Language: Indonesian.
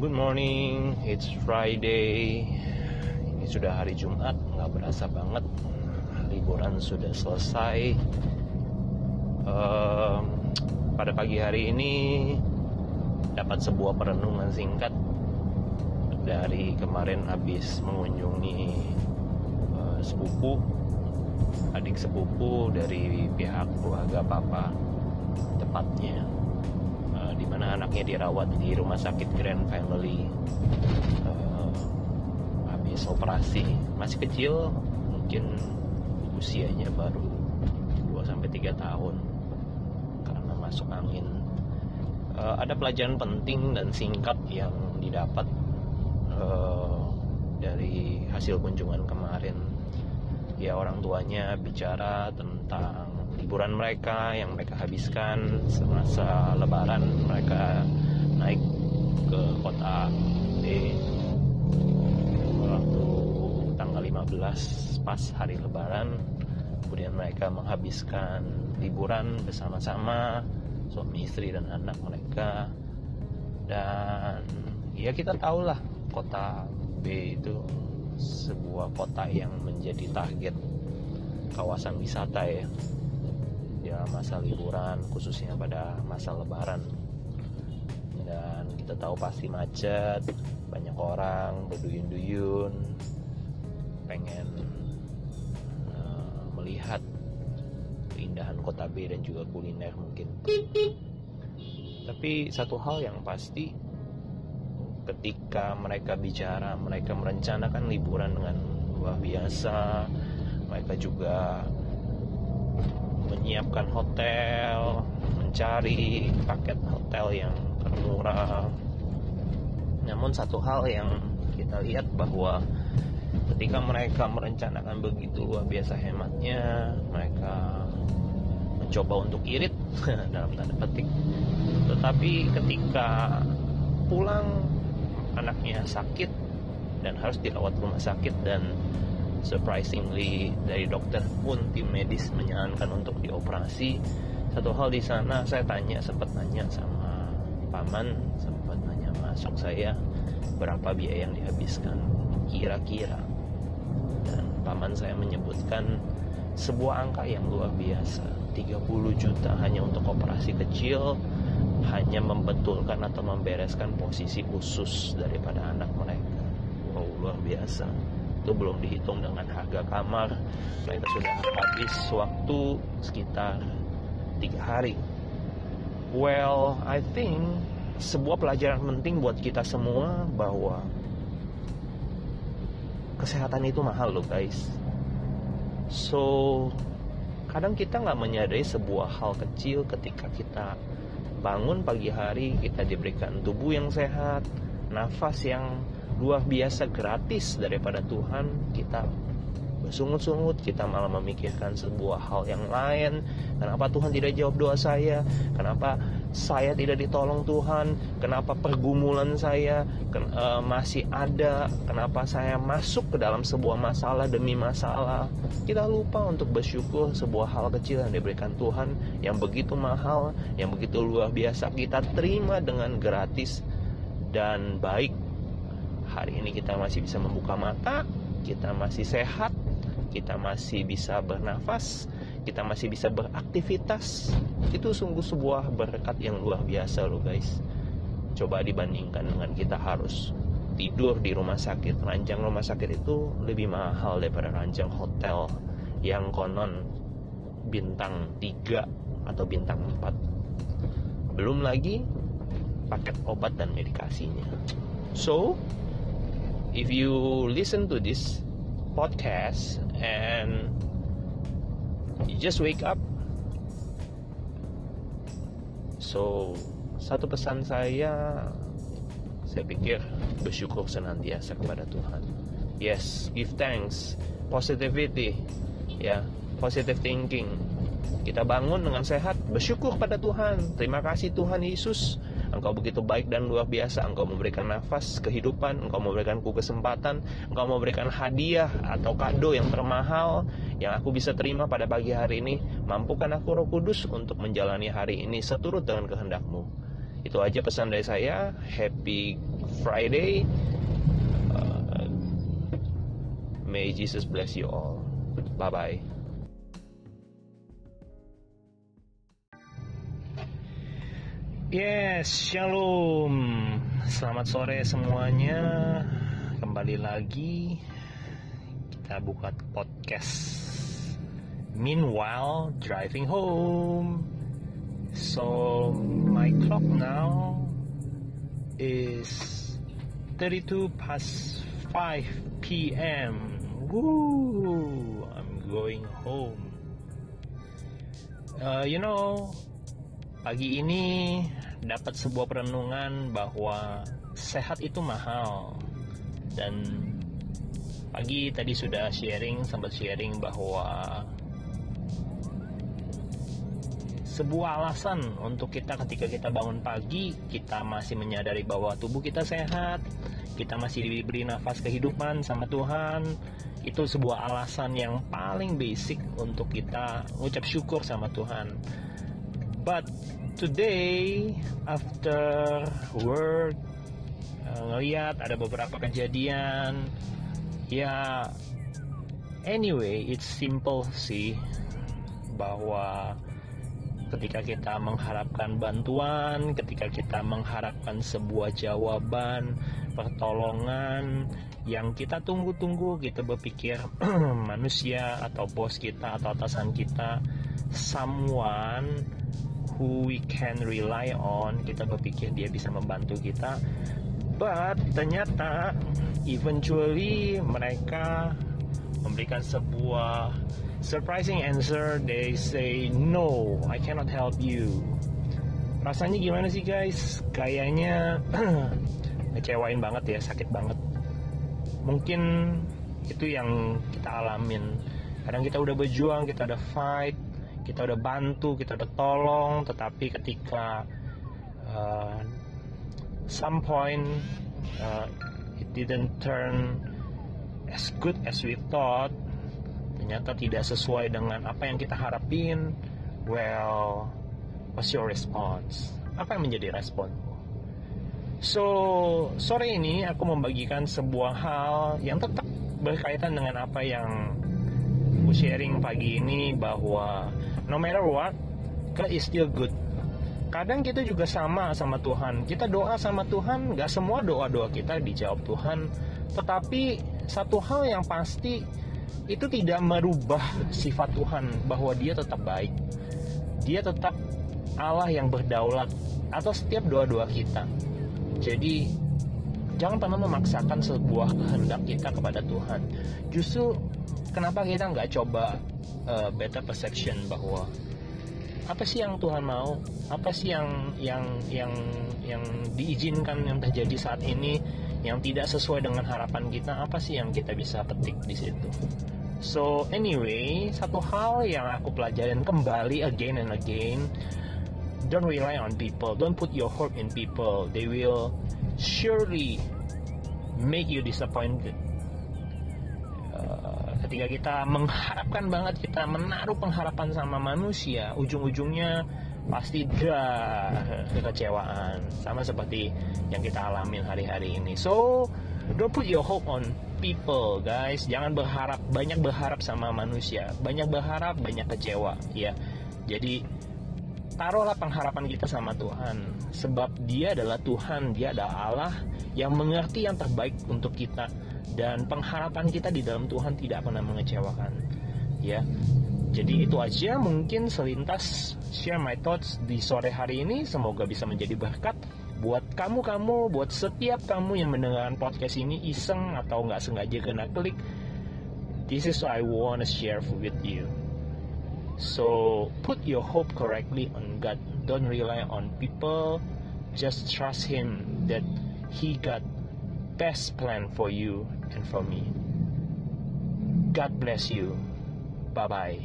Good morning, it's Friday. Ini sudah hari Jumat, nggak berasa banget. Liburan sudah selesai. Um, pada pagi hari ini dapat sebuah perenungan singkat dari kemarin habis mengunjungi uh, sepupu, adik sepupu dari pihak keluarga papa, tepatnya uh, di mana anaknya dirawat di rumah sakit Grand Family. Uh, habis operasi masih kecil mungkin usianya baru 2 sampai 3 tahun karena masuk angin. Uh, ada pelajaran penting dan singkat yang didapat uh, dari hasil kunjungan kemarin ya orang tuanya bicara tentang liburan mereka yang mereka habiskan semasa lebaran mereka naik ke kota B waktu tanggal 15 pas hari lebaran kemudian mereka menghabiskan liburan bersama-sama suami istri dan anak mereka. Dan ya kita tahulah kota B itu sebuah kota yang menjadi target kawasan wisata ya. Ya masa liburan khususnya pada masa lebaran. Dan kita tahu pasti macet banyak orang berduyun-duyun pengen uh, melihat keindahan kota B dan juga kuliner mungkin. Tapi satu hal yang pasti ketika mereka bicara mereka merencanakan liburan dengan luar biasa mereka juga menyiapkan hotel mencari paket hotel yang termurah. Namun satu hal yang kita lihat bahwa ketika mereka merencanakan begitu luar biasa hematnya mereka mencoba untuk irit dalam tanda petik. Tetapi ketika pulang anaknya sakit dan harus dirawat rumah sakit dan surprisingly dari dokter pun tim medis menyarankan untuk dioperasi. Satu hal di sana saya tanya sempat tanya sama paman sempat tanya masuk saya berapa biaya yang dihabiskan? Kira-kira. Dan paman saya menyebutkan sebuah angka yang luar biasa. 30 juta hanya untuk operasi kecil hanya membetulkan atau membereskan posisi usus daripada anak mereka. Wow luar biasa. Itu belum dihitung dengan harga kamar. Mereka sudah habis waktu sekitar tiga hari. Well I think sebuah pelajaran penting buat kita semua bahwa kesehatan itu mahal loh guys. So kadang kita nggak menyadari sebuah hal kecil ketika kita bangun pagi hari kita diberikan tubuh yang sehat nafas yang luar biasa gratis daripada Tuhan. Kita bersungut-sungut kita malah memikirkan sebuah hal yang lain. Kenapa Tuhan tidak jawab doa saya? Kenapa saya tidak ditolong Tuhan kenapa pergumulan saya ken uh, masih ada kenapa saya masuk ke dalam sebuah masalah demi masalah. Kita lupa untuk bersyukur sebuah hal kecil yang diberikan Tuhan yang begitu mahal yang begitu luar biasa. Kita terima dengan gratis dan baik. Hari ini kita masih bisa membuka mata kita masih sehat kita masih bisa bernafas, kita masih bisa beraktivitas. Itu sungguh sebuah berkat yang luar biasa loh guys. Coba dibandingkan dengan kita harus tidur di rumah sakit. Ranjang rumah sakit itu lebih mahal daripada ranjang hotel yang konon bintang 3 atau bintang 4. Belum lagi paket obat dan medikasinya. So, if you listen to this podcast and you just wake up. So satu pesan saya saya pikir bersyukur senantiasa kepada Tuhan. Yes give thanks. Positivity ya positive thinking. Kita bangun dengan sehat bersyukur pada Tuhan. Terima kasih Tuhan Yesus. Engkau begitu baik dan luar biasa. Engkau memberikan nafas kehidupan, Engkau memberikanku kesempatan, Engkau memberikan hadiah atau kado yang termahal yang aku bisa terima pada pagi hari ini. Mampukan aku Roh Kudus untuk menjalani hari ini seturut dengan kehendakmu. itu aja pesan dari saya happy Friday uh, may Jesus bless you all bye bye Yes, shalom. Selamat sore semuanya. Kembali lagi kita buka podcast. Meanwhile, driving home. So, my clock now is 32 past 5 p.m. Woo! I'm going home. Uh, you know, pagi ini dapat sebuah perenungan bahwa sehat itu mahal dan pagi tadi sudah sharing sempat sharing bahwa sebuah alasan untuk kita ketika kita bangun pagi kita masih menyadari bahwa tubuh kita sehat kita masih diberi nafas kehidupan sama Tuhan. Itu sebuah alasan yang paling basic untuk kita ucap syukur sama Tuhan. But today after work uh, ngeliat ada beberapa kejadian ya anyway it's simple sih bahwa ketika kita mengharapkan bantuan, ketika kita mengharapkan sebuah jawaban, pertolongan yang kita tunggu-tunggu, kita berpikir manusia atau bos kita atau atasan kita, someone who we can rely on kita berpikir dia bisa membantu kita. But ternyata eventually mereka memberikan sebuah surprising answer they say no I cannot help you. Rasanya gimana sih guys? Kayaknya ngecewain banget ya sakit banget. Mungkin itu yang kita alamin. Kadang kita udah berjuang kita udah fight kita udah bantu kita udah tolong tetapi ketika uh, some point uh, it didn't turn as good as we thought ternyata tidak sesuai dengan apa yang kita harapin. Well what's your response? Apa yang menjadi respon so sore ini aku membagikan sebuah hal yang tetap berkaitan dengan apa yang aku sharing pagi ini bahwa no matter what God is still good. Kadang kita juga sama sama Tuhan. Kita doa sama Tuhan gak semua doa-doa kita dijawab Tuhan. Tetapi satu hal yang pasti itu tidak merubah sifat Tuhan bahwa dia tetap baik. Dia tetap Allah yang berdaulat atas setiap doa-doa kita. Jadi jangan pernah memaksakan sebuah kehendak kita kepada Tuhan. Justru kenapa kita nggak coba uh, better perception bahwa apa sih yang Tuhan mau? Apa sih yang yang yang yang diizinkan yang terjadi saat ini yang tidak sesuai dengan harapan kita? Apa sih yang kita bisa petik di situ? So anyway satu hal yang aku pelajarin kembali again and again don't rely on people. Don't put your hope in people. They will surely make you disappointed ketika kita mengharapkan banget kita menaruh pengharapan sama manusia ujung-ujungnya pasti dah kekecewaan. Sama seperti yang kita alamin hari-hari ini. So don't put your hope on people guys. Jangan berharap banyak berharap sama manusia. Banyak berharap banyak kecewa ya. Jadi taruhlah pengharapan kita sama Tuhan. Sebab dia adalah Tuhan dia adalah Allah yang mengerti yang terbaik untuk kita dan pengharapan kita di dalam Tuhan tidak pernah mengecewakan ya. Jadi itu aja mungkin selintas share my thoughts di sore hari ini. Semoga bisa menjadi berkat buat kamu-kamu buat setiap kamu yang mendengarkan podcast ini. Iseng atau nggak sengaja kena klik. This is what I wanna share with you. So put your hope correctly on God. Don't rely on people. Just trust him that he got best plan for you and for me. God bless you. Bye bye.